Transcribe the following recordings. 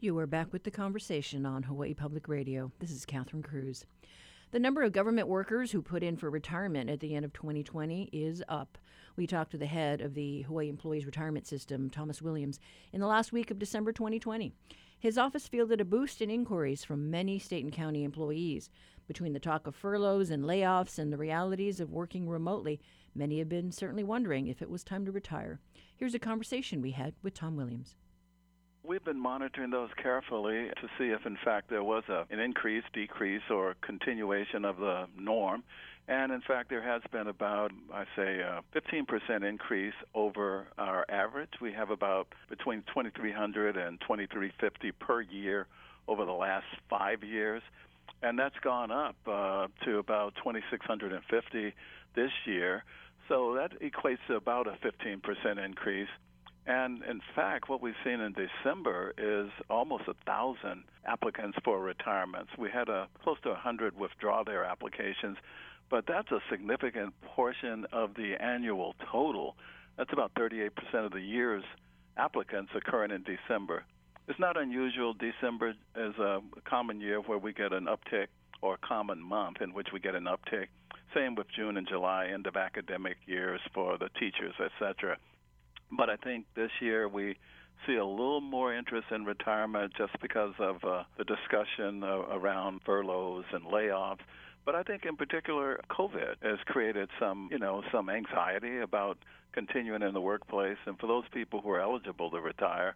You are back with the conversation on Hawaii Public Radio. This is Catherine Cruz. The number of government workers who put in for retirement at the end of 2020 is up. We talked to the head of the Hawaii Employees Retirement System, Thomas Williams, in the last week of December 2020. His office fielded a boost in inquiries from many state and county employees. Between the talk of furloughs and layoffs and the realities of working remotely, many have been certainly wondering if it was time to retire. Here's a conversation we had with Tom Williams. We've been monitoring those carefully to see if, in fact, there was a, an increase, decrease, or continuation of the norm. And in fact, there has been about, I say, a 15% increase over our average. We have about between 2,300 and 2,350 per year over the last five years. And that's gone up uh, to about 2,650 this year. So that equates to about a 15% increase. And in fact, what we've seen in December is almost a thousand applicants for retirements. We had a close to a hundred withdraw their applications, but that's a significant portion of the annual total. That's about 38% of the year's applicants occurring in December. It's not unusual. December is a common year where we get an uptick, or a common month in which we get an uptick. Same with June and July, end of academic years for the teachers, etc. But I think this year we see a little more interest in retirement just because of uh, the discussion uh, around furloughs and layoffs. But I think in particular, COVID has created some, you know, some anxiety about continuing in the workplace. And for those people who are eligible to retire,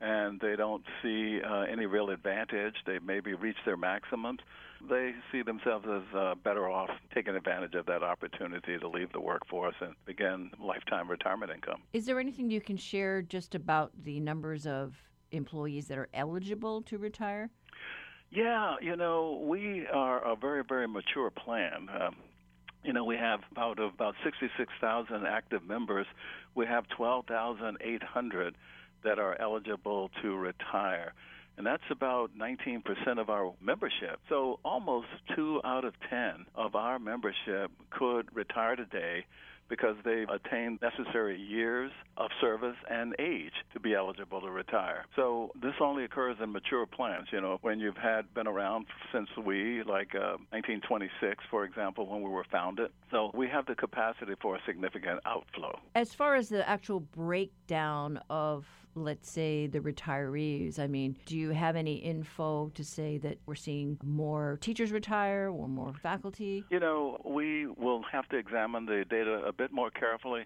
and they don't see uh, any real advantage. They maybe reach their maximums. They see themselves as uh, better off taking advantage of that opportunity to leave the workforce and begin lifetime retirement income. Is there anything you can share just about the numbers of employees that are eligible to retire? Yeah, you know, we are a very, very mature plan. Um, you know, we have about about 66,000 active members. We have 12,800 that are eligible to retire. And that's about 19% of our membership. So almost two out of 10 of our membership could retire today because they've attained necessary years of service and age to be eligible to retire. So this only occurs in mature plans. You know, when you've had been around since we, like uh, 1926, for example, when we were founded. So we have the capacity for a significant outflow. As far as the actual breakdown of let's say the retirees i mean do you have any info to say that we're seeing more teachers retire or more faculty you know we will have to examine the data a bit more carefully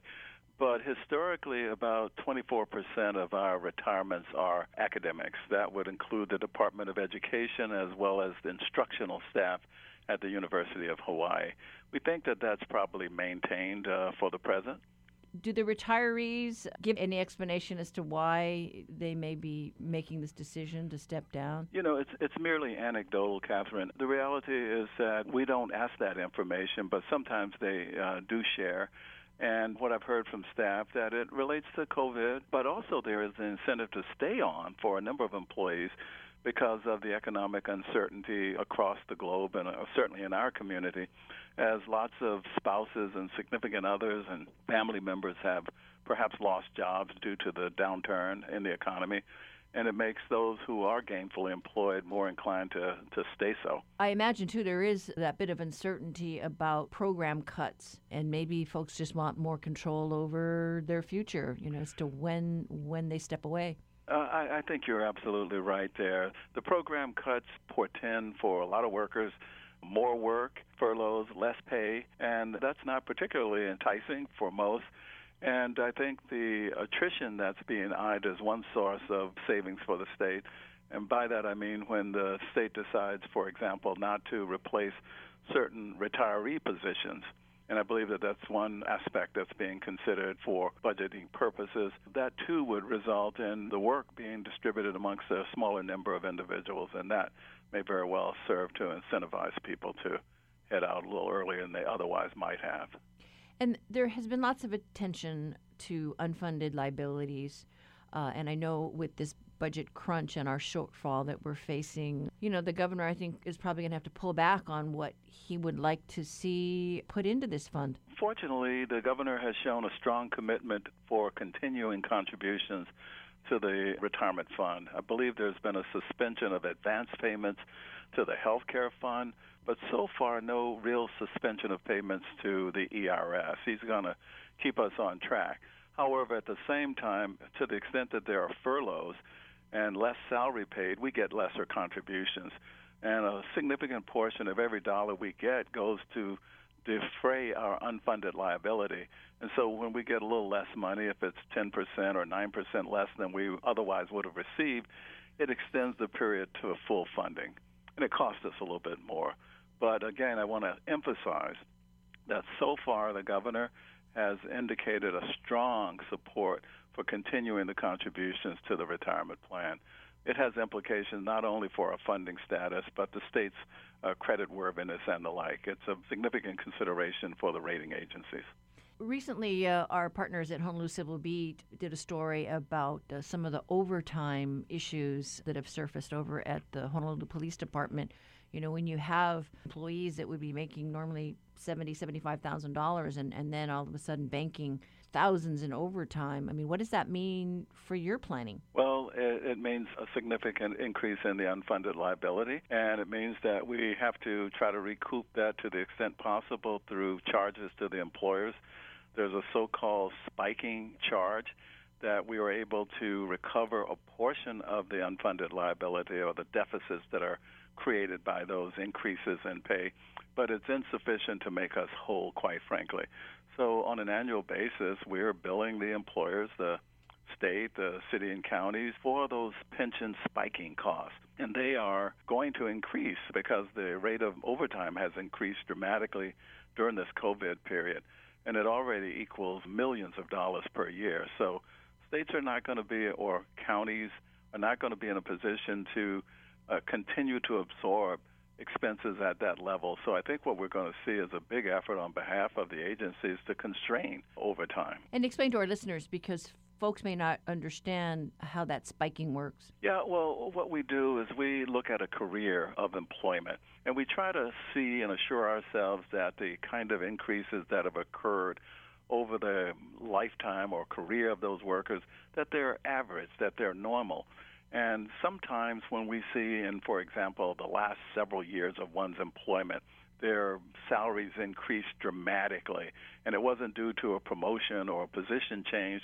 but historically, about 24% of our retirements are academics. That would include the Department of Education as well as the instructional staff at the University of Hawaii. We think that that's probably maintained uh, for the present. Do the retirees give any explanation as to why they may be making this decision to step down? You know, it's it's merely anecdotal, Catherine. The reality is that we don't ask that information, but sometimes they uh, do share and what I've heard from staff that it relates to COVID, but also there is an incentive to stay on for a number of employees because of the economic uncertainty across the globe and uh, certainly in our community, as lots of spouses and significant others and family members have perhaps lost jobs due to the downturn in the economy and it makes those who are gainfully employed more inclined to, to stay so. I imagine, too, there is that bit of uncertainty about program cuts, and maybe folks just want more control over their future, you know, as to when when they step away. Uh, I, I think you're absolutely right there. The program cuts portend for a lot of workers more work, furloughs, less pay, and that's not particularly enticing for most. And I think the attrition that's being eyed is one source of savings for the state. And by that I mean when the state decides, for example, not to replace certain retiree positions. And I believe that that's one aspect that's being considered for budgeting purposes. That too would result in the work being distributed amongst a smaller number of individuals, and that may very well serve to incentivize people to head out a little earlier than they otherwise might have. And there has been lots of attention to unfunded liabilities. Uh, and I know with this budget crunch and our shortfall that we're facing, you know, the governor, I think, is probably going to have to pull back on what he would like to see put into this fund. Fortunately, the governor has shown a strong commitment for continuing contributions to the retirement fund. I believe there's been a suspension of advance payments to the health care fund, but so far no real suspension of payments to the ERS. He's going to keep us on track. However, at the same time, to the extent that there are furloughs and less salary paid, we get lesser contributions. And a significant portion of every dollar we get goes to defray our unfunded liability. And so when we get a little less money, if it's 10% or 9% less than we otherwise would have received, it extends the period to a full funding. And it costs us a little bit more. But again, I want to emphasize that so far the governor has indicated a strong support for continuing the contributions to the retirement plan. It has implications not only for our funding status, but the state's uh, credit worthiness and the like. It's a significant consideration for the rating agencies. Recently, uh, our partners at Honolulu Civil Beat did a story about uh, some of the overtime issues that have surfaced over at the Honolulu Police Department. You know, when you have employees that would be making normally seventy, seventy-five thousand dollars, and and then all of a sudden banking thousands in overtime. I mean, what does that mean for your planning? Well, it, it, means a significant increase in the unfunded liability, and it means that we have to try to recoup that to the extent possible through charges to the employers. There's a so called spiking charge that we were able to recover a portion of the unfunded liability or the deficits that are created by those increases in pay, but it's insufficient to make us whole, quite frankly. So, on an annual basis, we're billing the employers, the state, the city, and counties for those pension spiking costs. And they are going to increase because the rate of overtime has increased dramatically during this COVID period. And it already equals millions of dollars per year. So, states are not going to be, or counties are not going to be in a position to uh, continue to absorb expenses at that level. So I think what we're going to see is a big effort on behalf of the agencies to constrain overtime. And explain to our listeners because folks may not understand how that spiking works. Yeah, well, what we do is we look at a career of employment and we try to see and assure ourselves that the kind of increases that have occurred over the lifetime or career of those workers that they're average, that they're normal. And sometimes when we see in, for example, the last several years of one's employment, their salaries increased dramatically. And it wasn't due to a promotion or a position change,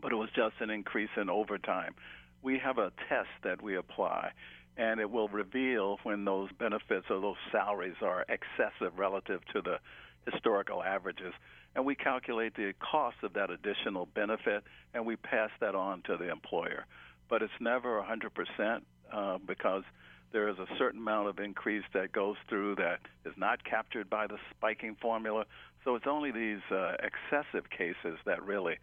but it was just an increase in overtime. We have a test that we apply, and it will reveal when those benefits or those salaries are excessive relative to the historical averages. And we calculate the cost of that additional benefit, and we pass that on to the employer but it's never 100% uh, because there is a certain amount of increase that goes through that is not captured by the spiking formula. So it's only these uh, excessive cases that really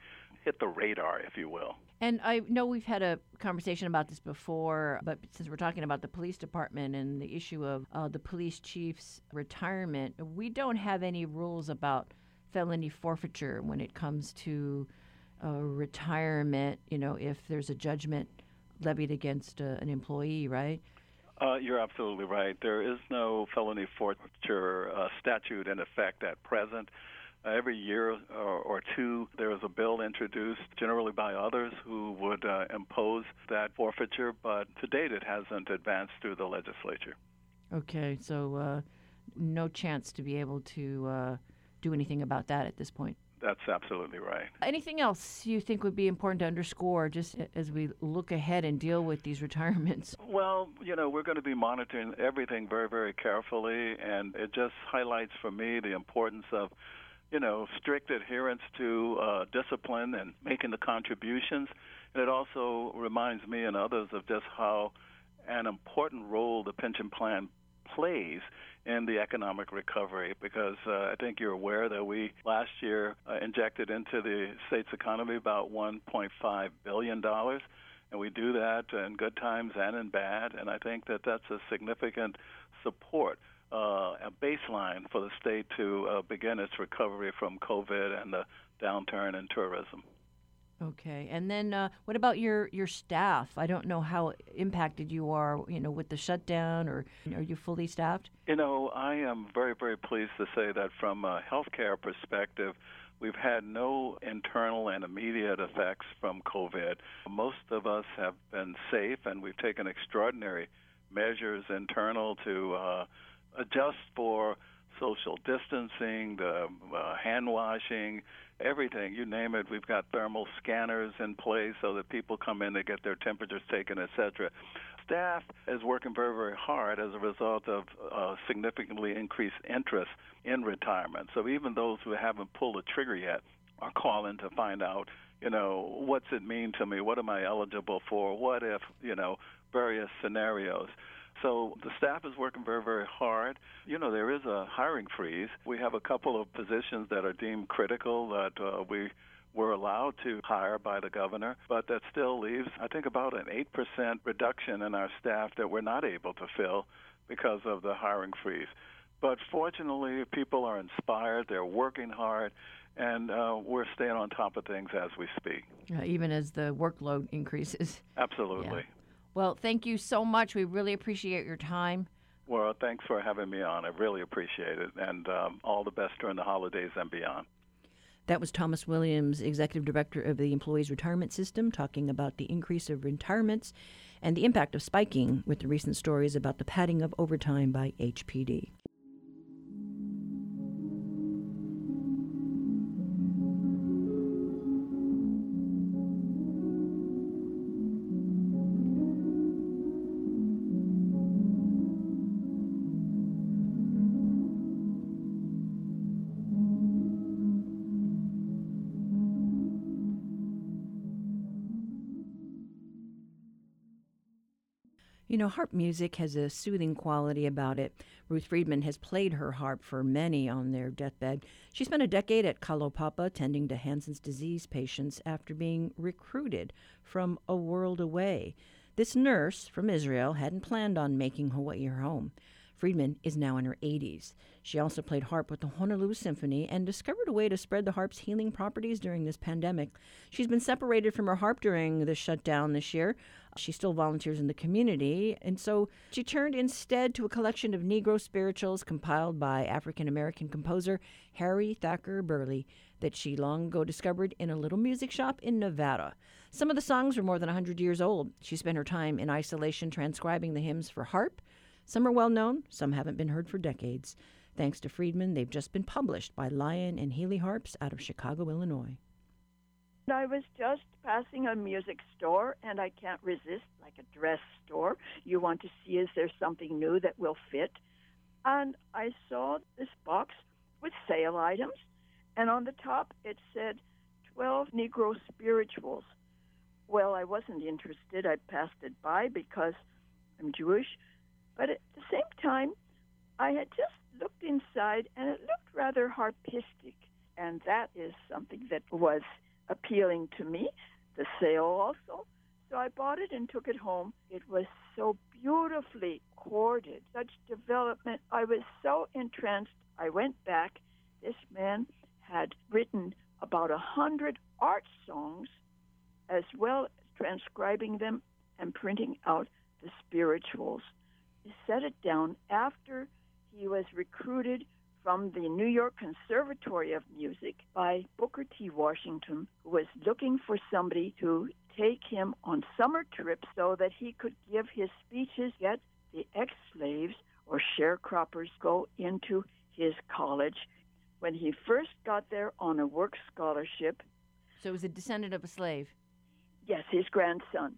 hit the radar, if you will. And I know we've had a conversation about this before, but since we're talking about the police department and the issue of uh, the police chief's retirement, we don't have any rules about felony forfeiture when it comes to uh, retirement. You know, if there's a judgment levied against uh, an employee, right? Uh, you're absolutely right. There is no felony forfeiture uh, statute in effect at present. Uh, every year or, or, two, there is a bill introduced, generally by others, who would uh, impose that forfeiture, but to date it hasn't advanced through the legislature. Okay, so uh, no chance to be able to do anything about that at this point. That's absolutely right. Anything else you think would be important to underscore just as we look ahead and deal with these retirements? Well, you know, we're going to be monitoring everything very, very carefully, and it just highlights for me the importance of you know, strict adherence to uh, discipline and making the contributions. And it also reminds me and others of just how an important role the pension plan plays in the economic recovery because uh, I think you're aware that we last year uh, injected into the state's economy about 1.5 billion dollars and we do that in good times and in bad and I think that that's a significant support uh, a baseline for the state to uh, begin its recovery from COVID and the downturn in tourism. Okay, and then uh, what about your your staff? I don't know how impacted you are, you know, with the shutdown, or are you fully staffed? You know, I am very very pleased to say that from a healthcare perspective, We've had no internal and immediate effects from COVID. Most of us have been safe, and we've taken extraordinary measures internal to uh, adjust for social distancing, the uh, hand washing, everything, you name it. We've got thermal scanners in place so that people come in, they get their temperatures taken, etc. Staff is working very, very hard as a result of uh, significantly increased interest in retirement. So even those who haven't pulled the trigger yet are calling to find out, you know, what's it mean to me? What am I eligible for? What if, you know, various scenarios. So the staff is working very, very hard. You know, there is a hiring freeze. We have a couple of positions that are deemed critical that uh, we were allowed to hire by the governor, but that still leaves, I think, about an 8% reduction in our staff that we're not able to fill because of the hiring freeze. But fortunately, people are inspired, they're working hard, and uh, we're staying on top of things as we speak. Uh, even as the workload increases. Absolutely. Yeah. Well, thank you so much. We really appreciate your time. Well, thanks for having me on. I really appreciate it. And um, all the best during the holidays and beyond. That was Thomas Williams, Executive Director of the Employees Retirement System, talking about the increase of retirements and the impact of spiking with the recent stories about the padding of overtime by HPD. Know, harp music has a soothing quality about it. Ruth Friedman has played her harp for many on their deathbed. She spent a decade at Kalaupapa tending to Hansen's disease patients after being recruited from a world away. This nurse from Israel hadn't planned on making Hawaii her home. Friedman is now in her 80s. She also played harp with the Honolulu Symphony and discovered a way to spread the harp's healing properties during this pandemic. She's been separated from her harp during the shutdown this year. She still volunteers in the community, and so she turned instead to a collection of Negro spirituals compiled by African American composer Harry Thacker Burleigh that she long ago discovered in a little music shop in Nevada. Some of the songs were more than 100 years old. She spent her time in isolation transcribing the hymns for harp some are well known, some haven't been heard for decades. Thanks to Friedman, they've just been published by Lyon and Healy Harps out of Chicago, Illinois. I was just passing a music store, and I can't resist, like a dress store. You want to see is there something new that will fit? And I saw this box with sale items, and on the top it said 12 Negro spirituals. Well, I wasn't interested. I passed it by because I'm Jewish, but at the same time, I had just looked inside and it looked rather harpistic. And that is something that was appealing to me. The sale also. So I bought it and took it home. It was so beautifully corded, such development. I was so entranced. I went back. This man had written about a hundred art songs, as well as transcribing them and printing out the spirituals set it down after he was recruited from the New York Conservatory of Music by Booker T. Washington, who was looking for somebody to take him on summer trips so that he could give his speeches, yet the ex slaves or sharecroppers go into his college. When he first got there on a work scholarship. So it was a descendant of a slave? Yes, his grandson.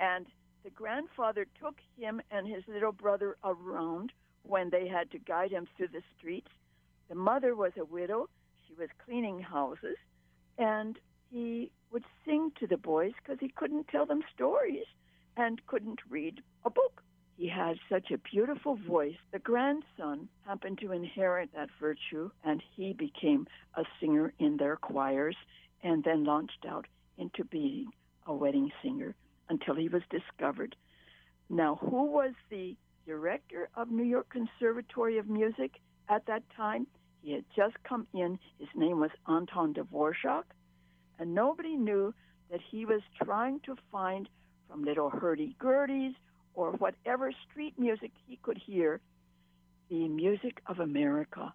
And the grandfather took him and his little brother around when they had to guide him through the streets. The mother was a widow. She was cleaning houses. And he would sing to the boys because he couldn't tell them stories and couldn't read a book. He had such a beautiful voice. The grandson happened to inherit that virtue, and he became a singer in their choirs and then launched out into being a wedding singer until he was discovered. Now, who was the director of New York Conservatory of Music at that time? He had just come in. His name was Anton Dvorak, and nobody knew that he was trying to find from little hurdy-gurdies or whatever street music he could hear the music of America.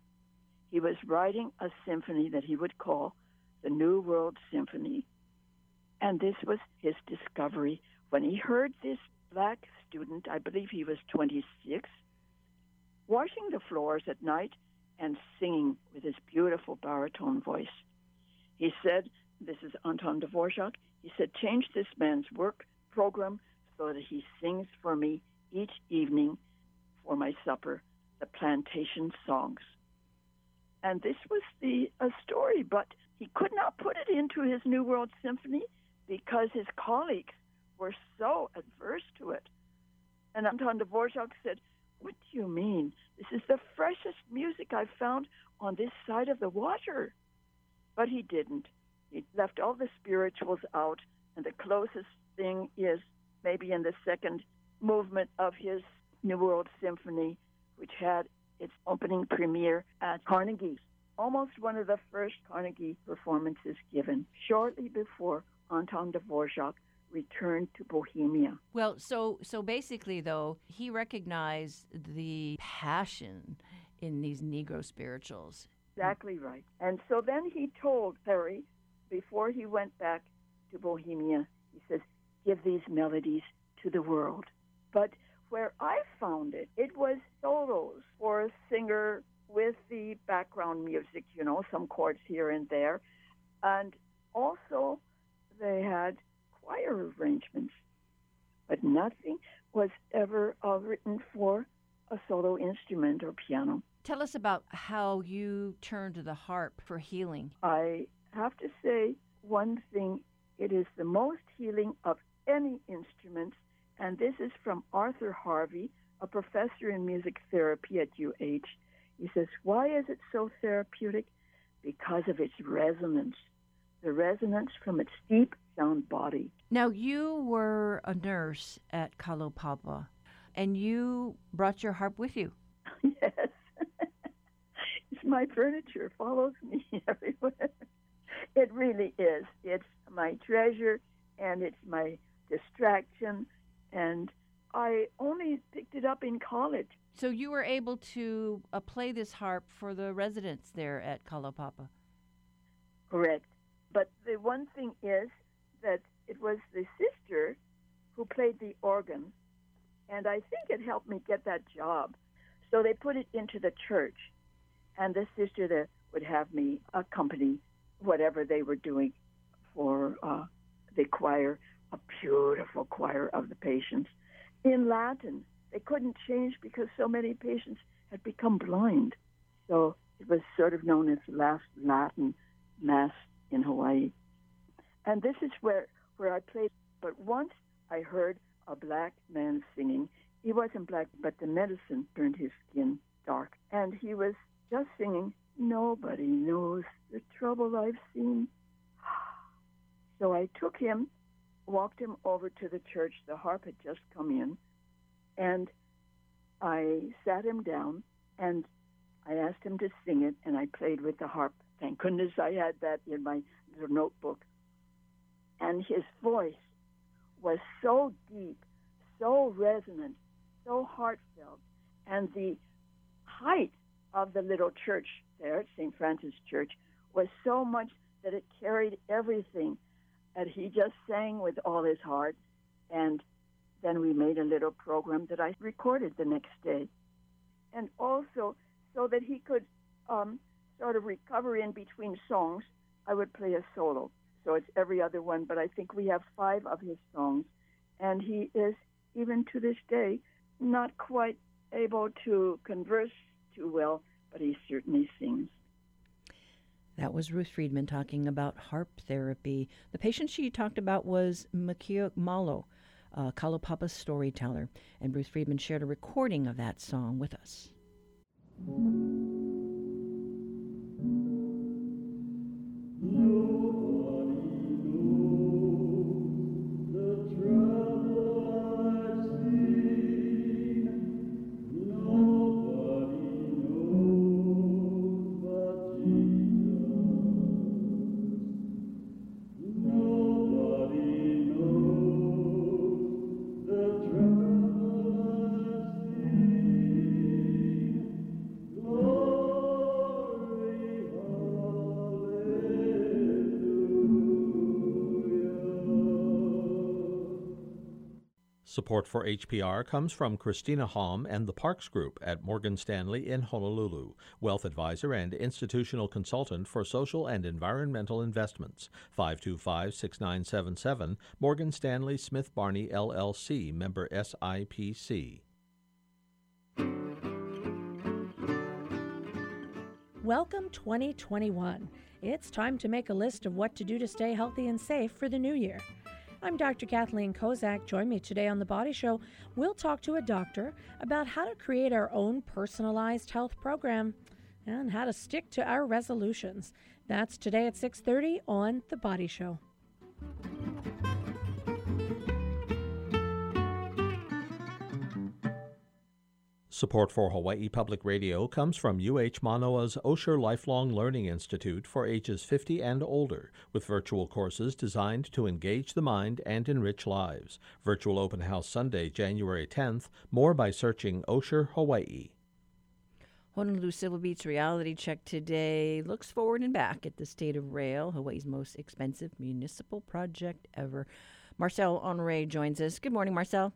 He was writing a symphony that he would call the New World Symphony. And this was his discovery when he heard this black student, I believe he was 26, washing the floors at night and singing with his beautiful baritone voice. He said, This is Anton Dvorak. He said, Change this man's work program so that he sings for me each evening for my supper the plantation songs. And this was the a story, but he could not put it into his New World Symphony because his colleagues were so adverse to it. And Anton Dvorak said, What do you mean? This is the freshest music I've found on this side of the water. But he didn't. He left all the spirituals out, and the closest thing is maybe in the second movement of his New World Symphony, which had its opening premiere at Carnegie, almost one of the first Carnegie performances given, shortly before Anton Dvorak returned to Bohemia. Well, so so basically though, he recognized the passion in these Negro spirituals. Exactly right. And so then he told Perry before he went back to Bohemia, he says, give these melodies to the world. But where I found it, it was solos for a singer with the background music, you know, some chords here and there. And also they had choir arrangements, but nothing was ever uh, written for a solo instrument or piano. Tell us about how you turned to the harp for healing. I have to say one thing it is the most healing of any instrument, and this is from Arthur Harvey, a professor in music therapy at UH. He says, Why is it so therapeutic? Because of its resonance, the resonance from its deep sound body. Now, you were a nurse at Kalaupapa, and you brought your harp with you. yes. it's my furniture, follows me everywhere. It really is. It's my treasure, and it's my distraction, and I only picked it up in college. So you were able to uh, play this harp for the residents there at Kalaupapa? Correct. But the one thing is that it was the sister who played the organ, and I think it helped me get that job. So they put it into the church, and the sister that would have me accompany whatever they were doing for uh, the choir, a beautiful choir of the patients in Latin. They couldn't change because so many patients had become blind. So it was sort of known as last Latin Mass in Hawaii. And this is where, where I played. But once I heard a black man singing. He wasn't black, but the medicine turned his skin dark. And he was just singing, Nobody knows the trouble I've seen. So I took him, walked him over to the church. The harp had just come in. And I sat him down and I asked him to sing it, and I played with the harp. Thank goodness I had that in my notebook. And his voice was so deep, so resonant, so heartfelt, and the height of the little church there St. Francis Church was so much that it carried everything. And he just sang with all his heart. And then we made a little program that I recorded the next day. And also, so that he could um, sort of recover in between songs, I would play a solo. So it's every other one, but I think we have five of his songs. And he is, even to this day, not quite able to converse too well, but he certainly sings. That was Ruth Friedman talking about harp therapy. The patient she talked about was Makia Malo, Kalaupapa storyteller, and Ruth Friedman shared a recording of that song with us. Support for HPR comes from Christina Hom and the Parks Group at Morgan Stanley in Honolulu, wealth advisor and institutional consultant for social and environmental investments. 525 6977, Morgan Stanley Smith Barney LLC, member SIPC. Welcome 2021. It's time to make a list of what to do to stay healthy and safe for the new year. I'm Dr. Kathleen Kozak. Join me today on The Body Show. We'll talk to a doctor about how to create our own personalized health program and how to stick to our resolutions. That's today at 6:30 on The Body Show. Support for Hawaii Public Radio comes from UH Manoa's Osher Lifelong Learning Institute for ages 50 and older, with virtual courses designed to engage the mind and enrich lives. Virtual Open House Sunday, January 10th. More by searching Osher Hawaii. Honolulu Civil Beat's reality check today looks forward and back at the state of rail, Hawaii's most expensive municipal project ever. Marcel Honore joins us. Good morning, Marcel.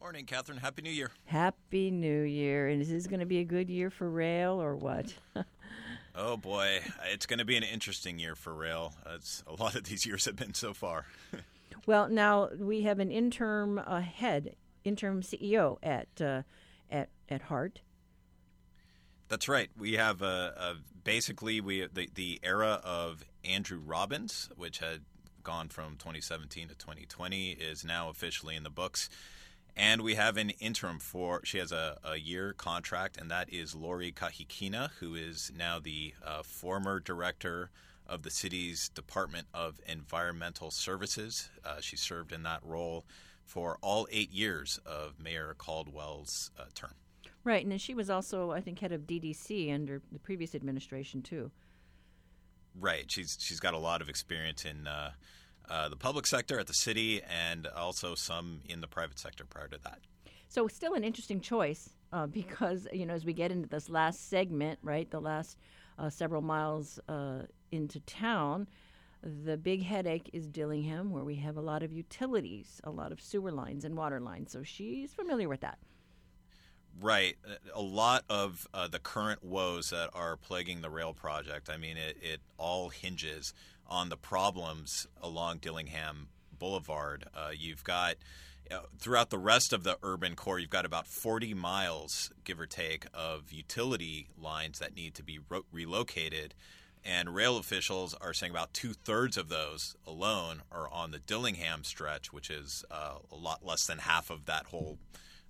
Morning, Catherine. Happy New Year. Happy New Year. And is this going to be a good year for rail or what? oh, boy. It's going to be an interesting year for rail. As a lot of these years have been so far. well, now we have an interim uh, head, interim CEO at, uh, at, at HART. That's right. We have a, a basically we the, the era of Andrew Robbins, which had gone from 2017 to 2020, is now officially in the books. And we have an interim for, she has a, a year contract, and that is Lori Kahikina, who is now the uh, former director of the city's Department of Environmental Services. Uh, she served in that role for all eight years of Mayor Caldwell's uh, term. Right, and she was also, I think, head of DDC under the previous administration, too. Right. She's she's got a lot of experience in uh, uh, the public sector at the city and also some in the private sector prior to that. So, still an interesting choice uh, because, you know, as we get into this last segment, right, the last uh, several miles uh, into town, the big headache is Dillingham, where we have a lot of utilities, a lot of sewer lines and water lines. So, she's familiar with that. Right. A lot of uh, the current woes that are plaguing the rail project, I mean, it, it all hinges on the problems along Dillingham Boulevard. Uh, you've got uh, throughout the rest of the urban core, you've got about 40 miles, give or take, of utility lines that need to be ro- relocated. And rail officials are saying about two thirds of those alone are on the Dillingham stretch, which is uh, a lot less than half of that whole,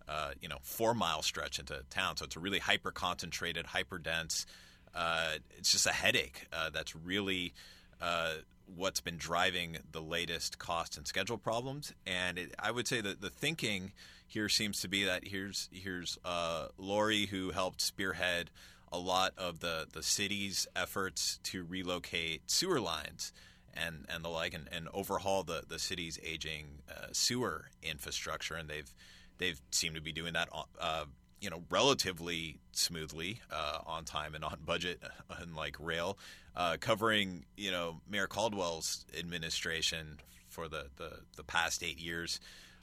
uh, you know, four mile stretch into town. So it's a really hyper concentrated, hyper dense. Uh, it's just a headache that's really uh, what's been driving the latest cost and schedule problems. And it, I would say that the thinking here seems to be that here's here's uh, Lori who helped spearhead a lot of the the city's efforts to relocate sewer lines and and the like and, and overhaul the the city's aging uh, sewer infrastructure and they've they've seemed to be doing that uh, you know relatively smoothly uh, on time and on budget unlike rail uh, covering you know Mayor Caldwell's administration for the the, the past eight years.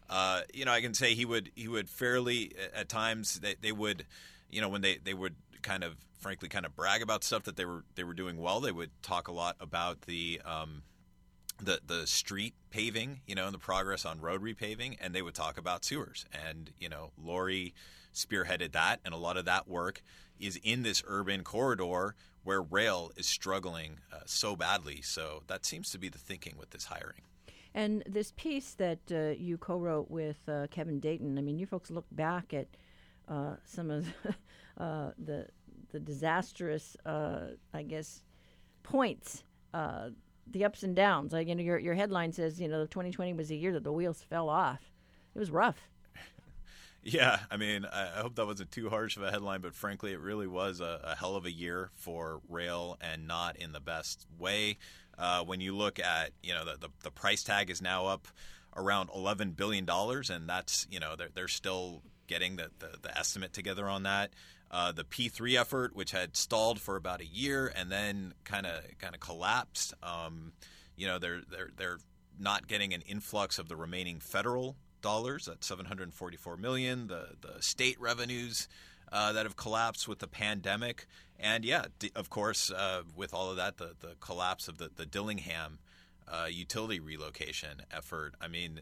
Uh, you know, I can say he would he would fairly at times they, they would you know when they, they would kind of frankly kind of brag about stuff that they were they were doing well. They would talk a lot about the um, the the street paving, you know, and the progress on road repaving, and they would talk about sewers. And you know, Lori spearheaded that, and a lot of that work is in this urban corridor where rail is struggling uh, so badly. So that seems to be the thinking with this hiring. And this piece that uh, you co-wrote with uh, Kevin Dayton, I mean, you folks look back at uh, some of the, uh, the, the disastrous, uh, I guess, points, the ups and downs. Like you know, your your headline says, you know, 2020 was a year that the wheels fell off. It was rough. Yeah, I mean, I hope that wasn't too harsh of a headline, but frankly, it really was a, a hell of a year for rail and not in the best way. Uh, when you look at, you know, the, the, the, price tag is now up around $11 billion, and that's, you know, they're, they're still getting the, the, the estimate together on that. Uh, the P3 effort, which had stalled for about a year and then kind of kind of collapsed. Um, you know, they're they're they're not getting an influx of the remaining federal dollars at 744 million. The the state revenues uh, that have collapsed with the pandemic, and yeah, d- of course, uh, with all of that, the the collapse of the the Dillingham uh, utility relocation effort. I mean.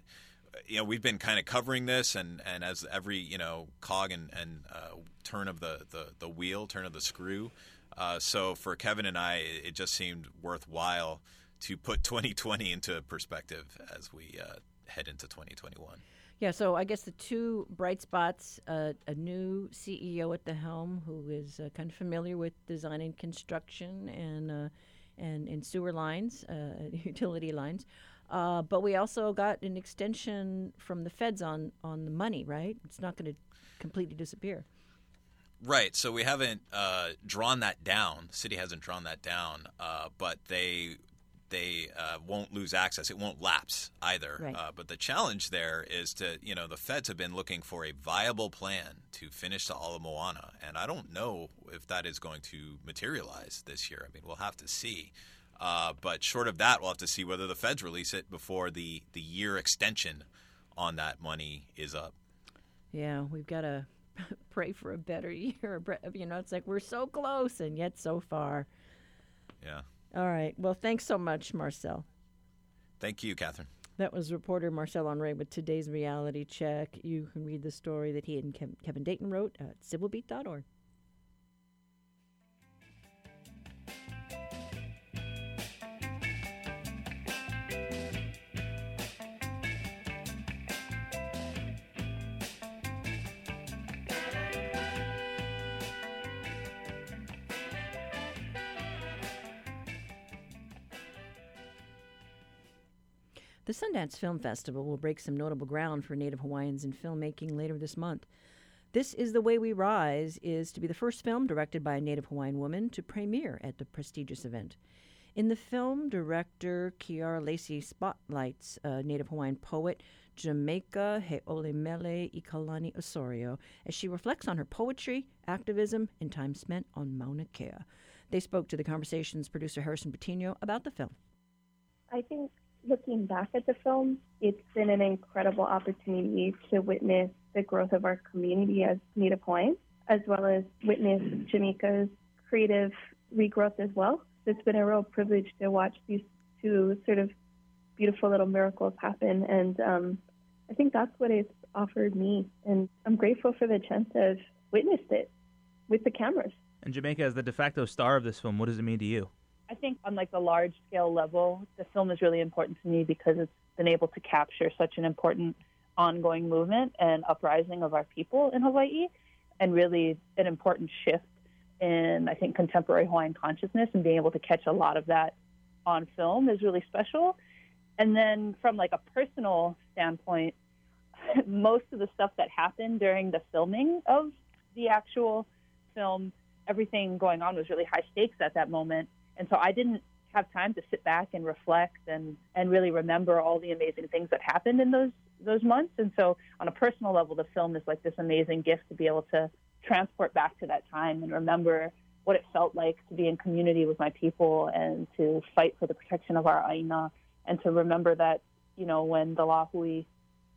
You know, we've been kind of covering this, and, and as every you know cog and, and uh, turn of the, the, the wheel, turn of the screw. Uh, so for Kevin and I, it just seemed worthwhile to put 2020 into perspective as we uh, head into 2021. Yeah, so I guess the two bright spots uh, a new CEO at the helm who is uh, kind of familiar with designing construction and, uh, and, and sewer lines, uh, utility lines. Uh, but we also got an extension from the feds on, on the money, right? It's not going to completely disappear. Right. So we haven't uh, drawn that down. The city hasn't drawn that down, uh, but they they uh, won't lose access. It won't lapse either. Right. Uh, but the challenge there is to, you know, the feds have been looking for a viable plan to finish the Ala Moana, and I don't know if that is going to materialize this year. I mean, we'll have to see. Uh, but short of that, we'll have to see whether the feds release it before the, the year extension on that money is up. Yeah, we've got to pray for a better year. You know, it's like we're so close and yet so far. Yeah. All right. Well, thanks so much, Marcel. Thank you, Catherine. That was reporter Marcel Honore with today's reality check. You can read the story that he and Kevin Dayton wrote at civilbeat.org. The Sundance Film Festival will break some notable ground for Native Hawaiians in filmmaking later this month. This is the Way We Rise is to be the first film directed by a Native Hawaiian woman to premiere at the prestigious event. In the film, director Ciara Lacy spotlights Native Hawaiian poet Jamaica Heolimeleikalani Osorio as she reflects on her poetry, activism, and time spent on Mauna Kea. They spoke to the conversation's producer Harrison Patino about the film. I think looking back at the film, it's been an incredible opportunity to witness the growth of our community as Native Hawaiians, as well as witness Jamaica's creative regrowth as well. It's been a real privilege to watch these two sort of beautiful little miracles happen, and um, I think that's what it's offered me. And I'm grateful for the chance to have witnessed it with the cameras. And Jamaica, as the de facto star of this film, what does it mean to you? I think on like the large scale level, the film is really important to me because it's been able to capture such an important ongoing movement and uprising of our people in Hawaii and really an important shift in I think contemporary Hawaiian consciousness and being able to catch a lot of that on film is really special. And then from like a personal standpoint, most of the stuff that happened during the filming of the actual film, everything going on was really high stakes at that moment and so I didn't have time to sit back and reflect and, and really remember all the amazing things that happened in those those months. And so on a personal level, the film is like this amazing gift to be able to transport back to that time and remember what it felt like to be in community with my people and to fight for the protection of our aina and to remember that, you know, when the Lahui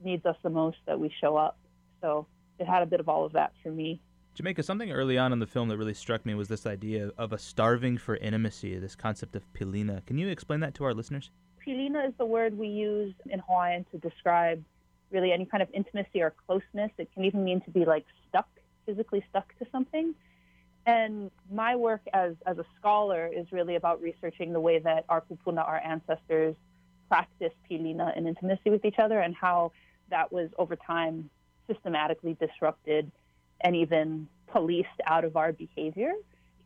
needs us the most that we show up. So it had a bit of all of that for me. Jamaica, something early on in the film that really struck me was this idea of a starving for intimacy, this concept of pilina. Can you explain that to our listeners? Pilina is the word we use in Hawaiian to describe really any kind of intimacy or closeness. It can even mean to be like stuck, physically stuck to something. And my work as, as a scholar is really about researching the way that our kupuna, our ancestors, practiced pilina and intimacy with each other and how that was over time systematically disrupted and even policed out of our behavior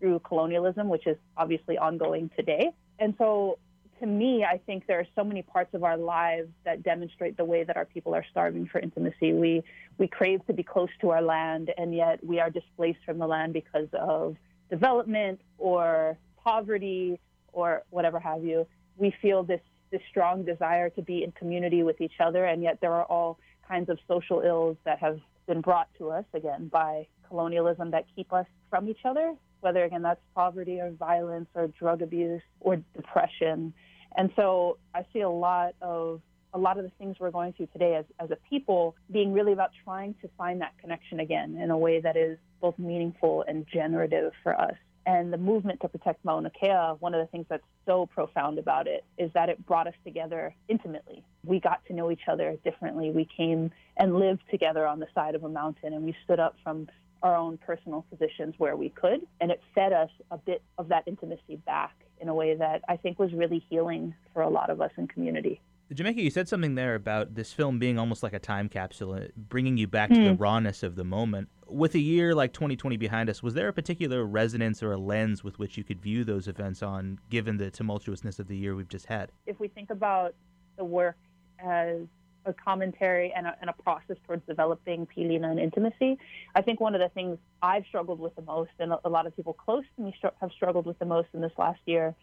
through colonialism, which is obviously ongoing today. And so, to me, I think there are so many parts of our lives that demonstrate the way that our people are starving for intimacy. We we crave to be close to our land, and yet we are displaced from the land because of development or poverty or whatever have you. We feel this this strong desire to be in community with each other, and yet there are all kinds of social ills that have been brought to us again by colonialism that keep us from each other, whether again that's poverty or violence or drug abuse or depression. And so I see a lot of a lot of the things we're going through today as, as a people being really about trying to find that connection again in a way that is both meaningful and generative for us. And the movement to protect Mauna Kea, one of the things that's so profound about it is that it brought us together intimately. We got to know each other differently. We came and lived together on the side of a mountain and we stood up from our own personal positions where we could. And it fed us a bit of that intimacy back in a way that I think was really healing for a lot of us in community. Jamaica, you said something there about this film being almost like a time capsule, bringing you back mm. to the hmm. rawness of the moment. With a year like 2020 behind us, was there a particular resonance or a lens with which you could view those events on, given the tumultuousness of the year we've just had? If we think about the work as a commentary and a, and a process towards developing pilina and intimacy, I think one of the things I've struggled with the most, and a, lot of people close to me have struggled with the most in this last year,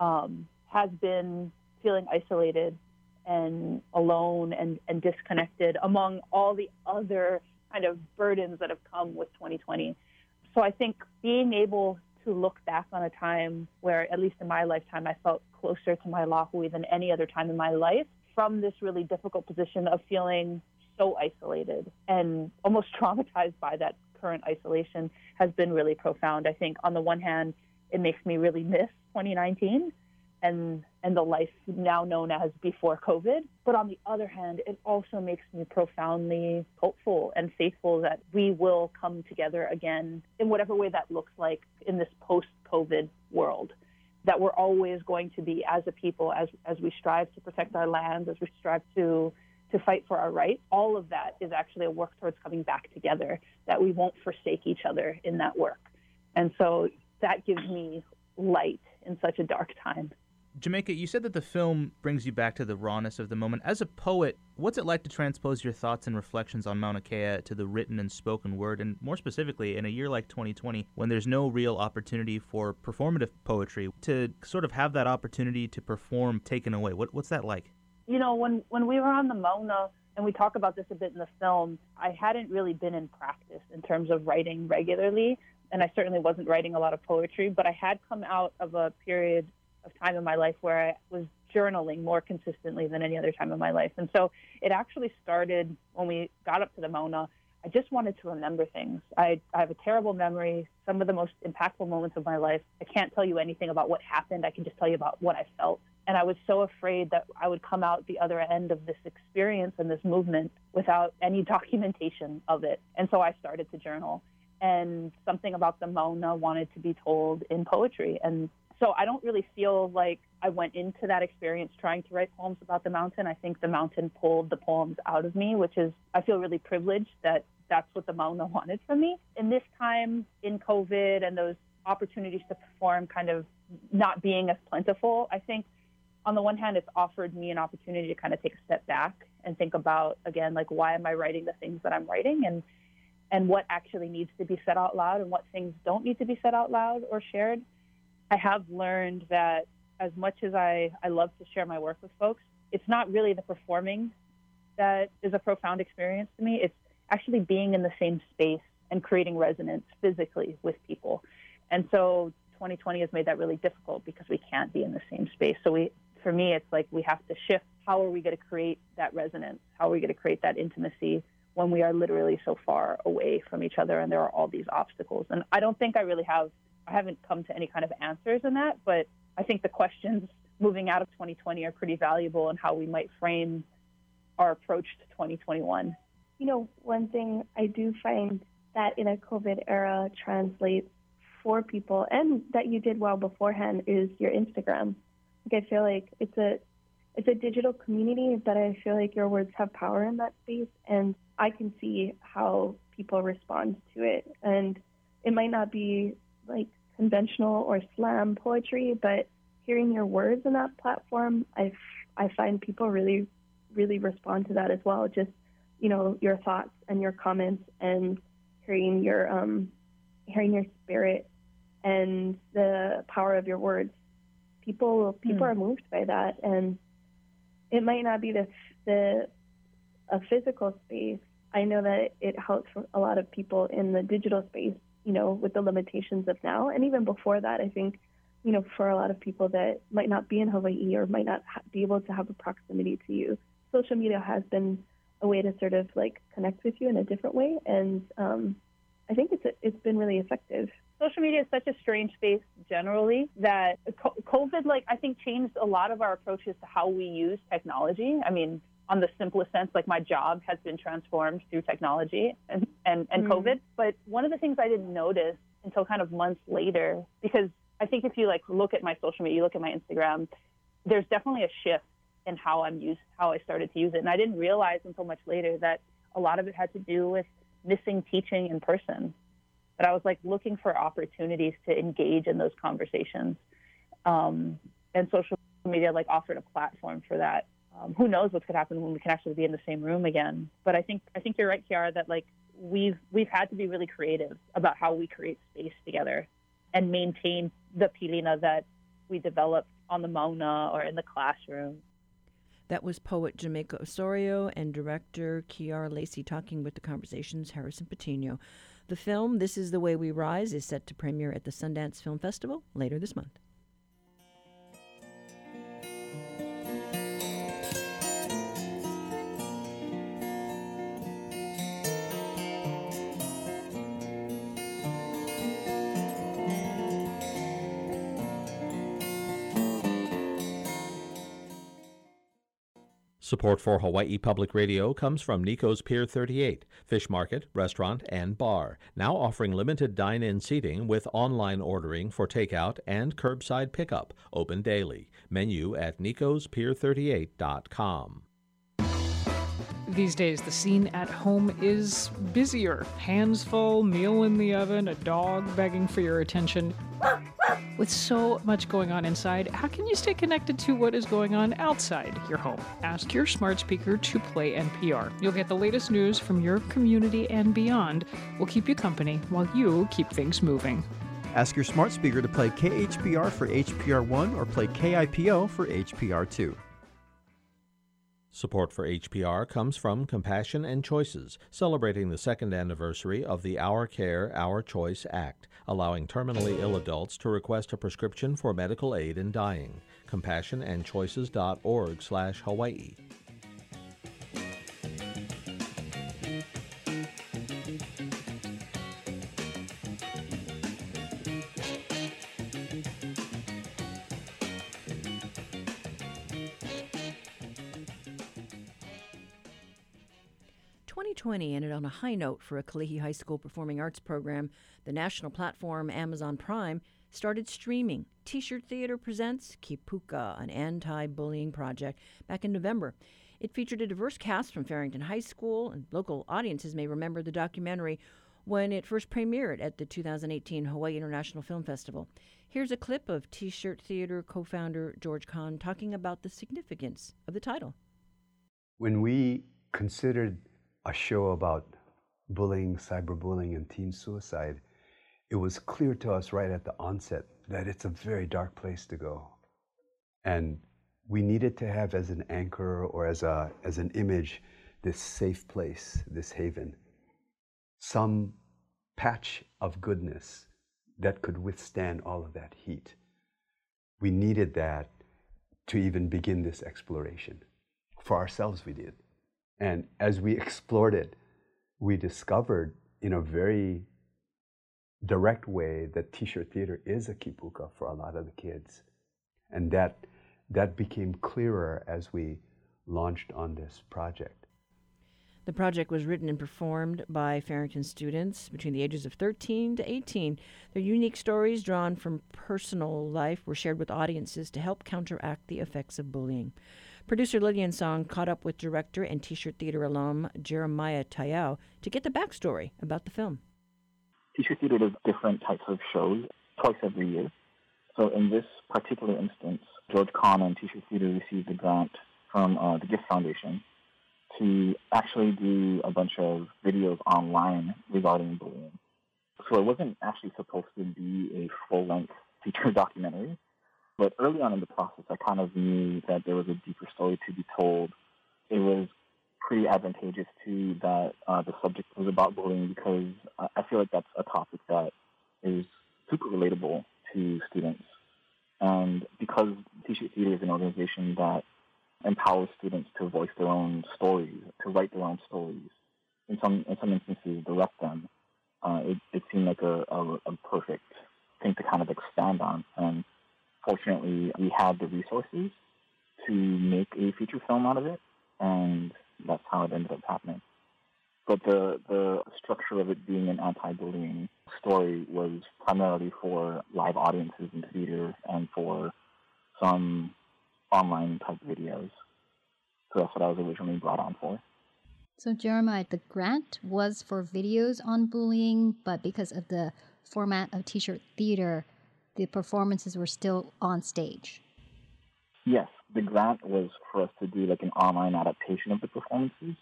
um, has been feeling isolated and alone and, and disconnected among all the other kind of burdens that have come with 2020. So I think being able to look back on a time where, at least in my lifetime, I felt closer to my lahui than any other time in my life from this really difficult position of feeling so isolated and almost traumatized by that current isolation has been really profound. I think on the one hand, it makes me really miss 2019 and and the life now known as before COVID. But on the other hand, it also makes me profoundly hopeful and faithful that we will come together again in whatever way that looks like in this post-COVID world. That we're always going to be as a people, as as we strive to protect our lands, as we strive to to fight for our rights. All of that is actually a work towards coming back together. That we won't forsake each other in that work. And so that gives me light in such a dark time. Jamaica, you said that the film brings you back to the rawness of the moment. As a poet, what's it like to transpose your thoughts and reflections on Mauna Kea to the written and spoken word? And more specifically, in a year like 2020, when there's no real opportunity for performative poetry, to sort of have that opportunity to perform taken away, what, what's that like? You know, when, when we were on the Mauna, and we talk about this a bit in the film, I hadn't really been in practice in terms of writing regularly. And I certainly wasn't writing a lot of poetry, but I had come out of a period of time in my life where I was journaling more consistently than any other time in my life. And so it actually started when we got up to the Mauna. I just wanted to remember things. I, I have a terrible memory. Some of the most impactful moments of my life, I can't tell you anything about what happened. I can just tell you about what I felt. And I was so afraid that I would come out the other end of this experience and this movement without any documentation of it. And so I started to journal. And something about the Mauna wanted to be told in poetry. And so I don't really feel like I went into that experience trying to write poems about the mountain. I think the mountain pulled the poems out of me, which is, I feel really privileged that that's what the Mauna wanted from me. In this time in COVID and those opportunities to perform kind of not being as plentiful, I think on the one hand, it's offered me an opportunity to kind of take a step back and think about, again, like, why am I writing the things that I'm writing? And and what actually needs to be said out loud and what things don't need to be said out loud or shared. I have learned that as much as I, I love to share my work with folks, it's not really the performing that is a profound experience to me. It's actually being in the same space and creating resonance physically with people. And so 2020 has made that really difficult because we can't be in the same space. So we, for me, it's like we have to shift. How are we going to create that resonance? How are we going to create that intimacy when we are literally so far away from each other and there are all these obstacles? And I don't think I really have I haven't come to any kind of answers in that, but I think the questions moving out of 2020 are pretty valuable in how we might frame our approach to 2021. You know, one thing I do find that in a COVID era translates for people and that you did well beforehand is your Instagram. Like I feel like it's a it's a digital community that I feel like your words have power in that space and I can see how people respond to it. And it might not be like conventional or slam poetry, but hearing your words in that platform, I, I find people really, really respond to that as well. Just, you know, your thoughts and your comments and hearing your, um, hearing your spirit and the power of your words. People, people mm. are moved by that. And it might not be the, the, a physical space. I know that it helps a lot of people in the digital space you know, with the limitations of now. And even before that, I think, you know, for a lot of people that might not be in Hawaii or might not ha- be able to have a proximity to you, social media has been a way to sort of like connect with you in a different way, and um, I think it's it's been really effective. Social media is such a strange space generally that COVID, like I think, changed a lot of our approaches to how we use technology. I mean, on the simplest sense, like my job has been transformed through technology and and, and mm COVID. But one of the things I didn't notice until kind of months later, because I think if you like look at my social media, you look at my Instagram, there's definitely a shift in how I'm used, how I started to use it, and I didn't realize until much later that a lot of it had to do with missing teaching in person. But I was like looking for opportunities to engage in those conversations, um, and social media like offered a platform for that. Um, who knows what could happen when we can actually be in the same room again? But I think I think you're right, Ciara, that like we've we've had to be really creative about how we create space together and maintain the pilina that we developed on the mauna or in the classroom. That was poet Jamaica Osorio and director Ciara Lacy talking with the Conversations Harrison Patino. The film This Is the Way We Rise is set to premiere at the Sundance Film Festival later this month. Support for Hawaii Public Radio comes from Nico's Pier 38, fish market, restaurant, and bar, now offering limited dine in seating with online ordering for takeout and curbside pickup, open daily. Menu at nicospier38.com. These days, the scene at home is busier. Hands full, meal in the oven, a dog begging for your attention. With so much going on inside, how can you stay connected to what is going on outside your home? Ask your smart speaker to play NPR. You'll get the latest news from your community and beyond. We'll keep you company while you keep things moving. Ask your smart speaker to play KHPR for HPR1 or play KIPO for HPR2. Support for HPR comes from Compassion and Choices, celebrating the second anniversary of the Our Care, Our Choice Act, allowing terminally ill adults to request a prescription for medical aid in dying. CompassionandChoices.org/Hawaii. 2020 ended on a high note for a Kalihi High School performing arts program. The national platform Amazon Prime started streaming. T Shirt Theater presents Kipuka, an anti bullying project, back in November. It featured a diverse cast from Farrington High School, and local audiences may remember the documentary when it first premiered at the 2018 Hawaii International Film Festival. Here's a clip of T Shirt Theater co founder George Kahn talking about the significance of the title. When we considered a show about bullying, cyberbullying, and teen suicide, it was clear to us right at the onset that it's a very dark place to go. And we needed to have as an anchor or as, a, as an image this safe place, this haven, some patch of goodness that could withstand all of that heat. We needed that to even begin this exploration. For ourselves, we did. And as we explored it, we discovered in a very direct way that t-shirt theater is a kipuka for a lot of the kids. And that, that became clearer as we launched on this project. The project was written and performed by Farrington students between the ages of 13 to 18. Their unique stories, drawn from personal life, were shared with audiences to help counteract the effects of bullying. Producer Lillian Song caught up with director and T-shirt theater alum Jeremiah Tayao to get the backstory about the film. T-shirt theater does different types of shows twice every year. So in this particular instance, George Kahn and T-shirt theater received a grant from uh, the Gift Foundation to actually do a bunch of videos online regarding bullying. So it wasn't actually supposed to be a full-length feature documentary. But early on in the process, I kind of knew that there was a deeper story to be told. It was pretty advantageous too that uh, the subject was about bullying because I feel like that's a topic that is super relatable to students. And because T-shirt Theater is an organization that empowers students to voice their own stories, to write their own stories. In some in some instances, direct them. Uh, it, it seemed like a, a, a perfect thing to kind of expand on. And fortunately, we had the resources to make a feature film out of it, and that's how it ended up happening. But the the structure of it being an anti-bullying story was primarily for live audiences in theater and for some online type videos. So that's what I was originally brought on for. So Jeremiah, the grant was for videos on bullying, but because of the format of T-shirt theater, the performances were still on stage. Yes, the grant was for us to do like an online adaptation of the performances,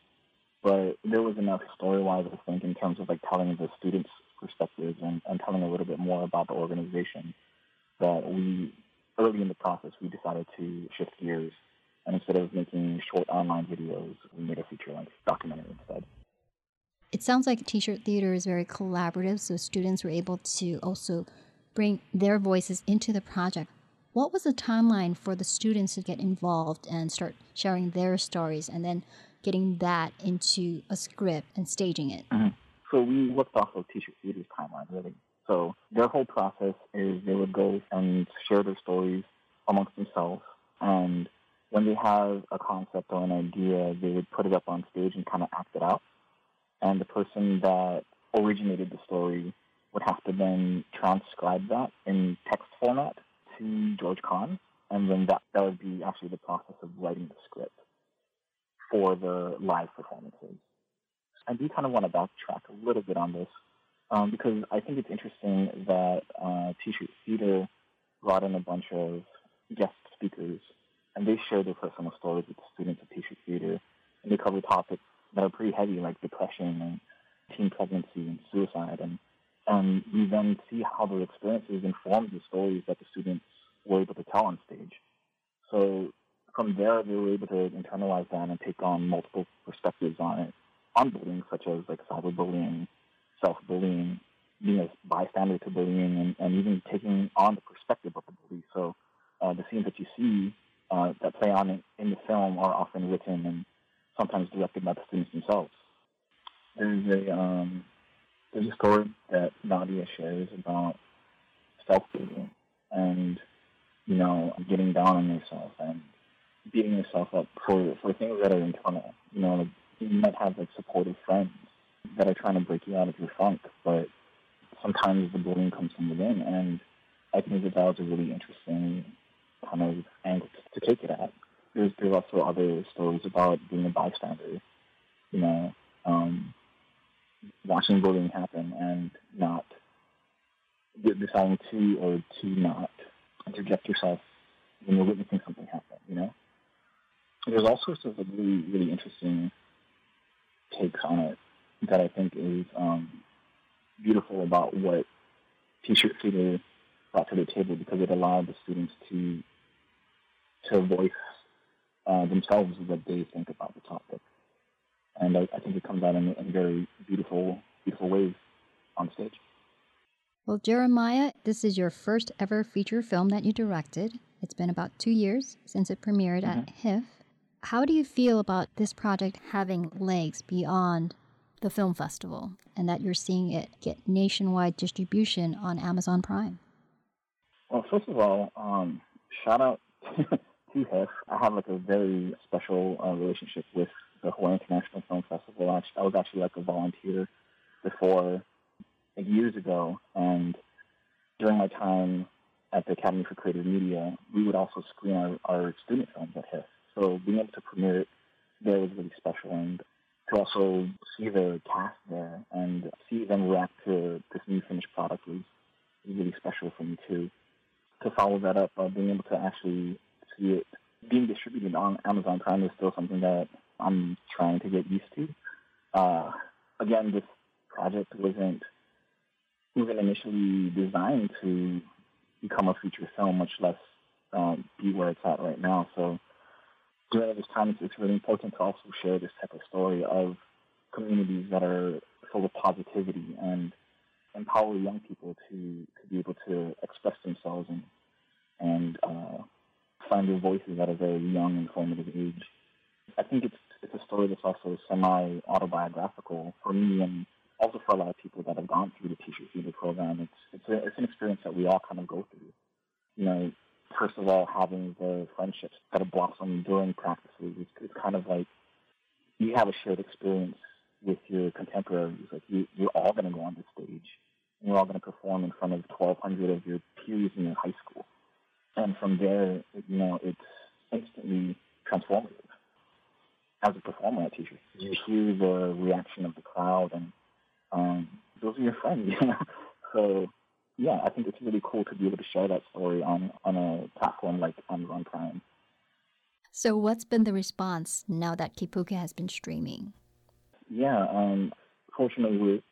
but there was enough story-wise, I think, in terms of like telling the students' perspectives and, and telling a little bit more about the organization that we, early in the process, we decided to shift gears. And instead of making short online videos, we made a feature-length documentary instead. It sounds like T-shirt theater is very collaborative, so students were able to also bring their voices into the project. What was the timeline for the students to get involved and start sharing their stories and then getting that into a script and staging it? Mm-hmm. So we worked off of T-shirt theater's timeline, really. So their whole process is they would go and share their stories amongst themselves, and when they have a concept or an idea, they would put it up on stage and kind of act it out. And the person that originated the story would have to then transcribe that in text format to George Kahn, and then that, that would be actually the process of writing the script for the live performances. I do kind of want to backtrack a little bit on this um, because I think it's interesting that uh, T-shirt Theater brought in a bunch of guest speakers, and they share their personal stories with the students of T-shirt Theater, and they cover topics that are pretty heavy, like depression and teen pregnancy and suicide, and and we then see how their experiences inform the stories that the students were able to tell on stage. So from there, they were able to internalize that and take on multiple perspectives on it, on bullying, such as like cyberbullying, self-bullying, being a bystander to bullying, and, and even taking on the perspective of the bully. So uh, the scenes that you see uh, that play on in, in the film are often written and sometimes directed by the students themselves. There's a um, there's a story that Nadia shares about self-bullying and you know getting down on yourself and beating yourself up for for things that are internal. You know, you might have like supportive friends that are trying to break you out of your funk, but sometimes the bullying comes from within. And I think that that was a really interesting kind of angle to take it at. There's there's also other stories about being a bystander. You know, um, watching bullying happen and not deciding to or to not interject yourself when you're witnessing something happen. You know, there's all sorts of really really interesting takes on it that I think is um, beautiful about what T-shirt theater brought to the table because it allowed the students to to voice uh, themselves what they think about the topic, and I, I think it comes out in, in very beautiful beautiful ways on stage. Well, Jeremiah, this is your first ever feature film that you directed. It's been about two years since it premiered mm-hmm. at HIFF. How do you feel about this project having legs beyond the film festival and that you're seeing it get nationwide distribution on Amazon Prime? Well, first of all, um, shout out to HIFF. I have like a very special uh, relationship with the Hawaii International Film Festival. I was actually like a volunteer before like years ago, and during my time at the Academy for Creative Media, we would also screen our, our student films at HIFF. So being able to premiere it there was really special, and to also see the cast there and see them react to this new finished product was really special for me too. To follow that up, uh, being able to actually see it being distributed on Amazon Prime is still something that I'm trying to get used to. Uh, again, this project wasn't even initially designed to become a feature film, much less um, be where it's at right now. So during this time, it's really important to also share this type of story of communities that are full of positivity and empower young people to, to be able to express themselves and and uh, find their voices at a very young and formative age. I think it's it's a story that's also semi autobiographical for me and also for a lot of people that have gone through the T-shirt theater program. It's it's, a, it's an experience that we all kind of go through. You know, first of all, having the friendships that have blossomed during practices, it's, it's kind of like you have a shared experience with your contemporaries. Like you, you're all going to go on the stage, and you're all going to perform in front of 1,200 of your peers in your high school. And from there, you know, it's instantly transformative. As a performer at T-shirt, you hear the reaction of the crowd, and um, those are your friends, you know. So yeah, I think it's really cool to be able to share that story on on a platform like Amazon Prime. So, what's been the response now that Kipuka has been streaming? Yeah, um, fortunately, we,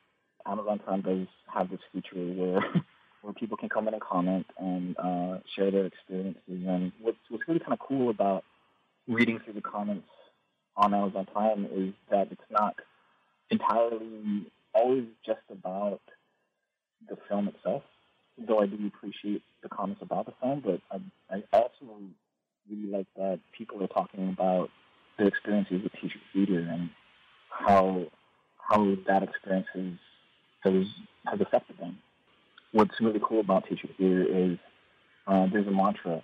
Amazon Prime does have this feature where where people can come in and comment and uh, share their experiences. And what's what's really kind of cool about reading through the comments on Amazon Prime is that it's not entirely always just about the film itself though I do appreciate the comments about the film, but I, I also really like that people are talking about their experiences with T-shirt theater and how how that experience has has, affected them. What's really cool about T-shirt theater is uh, there's a mantra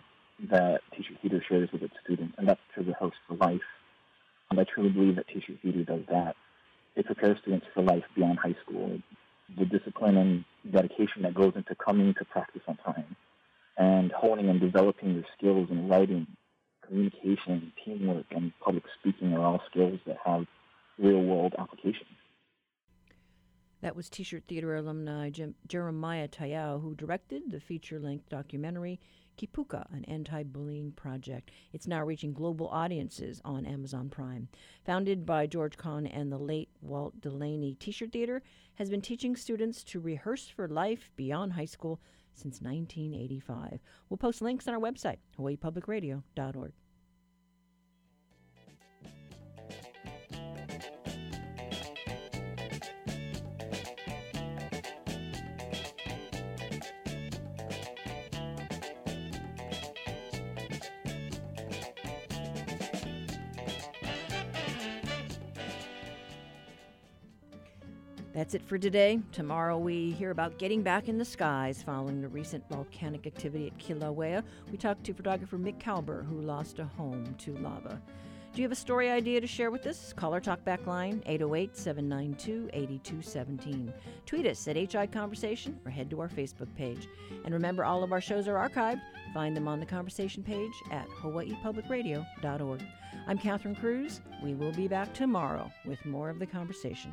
that T-shirt theater shares with its students, and that's to the host for life. I truly believe that T-shirt theater does that. It prepares students for life beyond high school the discipline and dedication that goes into coming to practice on time and honing and developing your skills in writing, communication, teamwork, and public speaking are all skills that have real world applications. That was T shirt theater alumni Jim, Jeremiah Tayao, who directed the feature length documentary Kipuka, an anti bullying project. It's now reaching global audiences on Amazon Prime. Founded by George Kahn and the late Walt Delaney, T shirt theater has been teaching students to rehearse for life beyond high school since 1985. We'll post links on our website, hawaiipublicradio.org. That's it for today. Tomorrow we hear about getting back in the skies following the recent volcanic activity at Kilauea. We talk to photographer Mick Kalber, who lost a home to lava. Do you have a story idea to share with us? Call our talkback line 808 792 8217. Tweet us at HI Conversation or head to our Facebook page. And remember, all of our shows are archived. Find them on the conversation page at hawaiipublicradio.org. I'm Catherine Cruz. We will be back tomorrow with more of the conversation.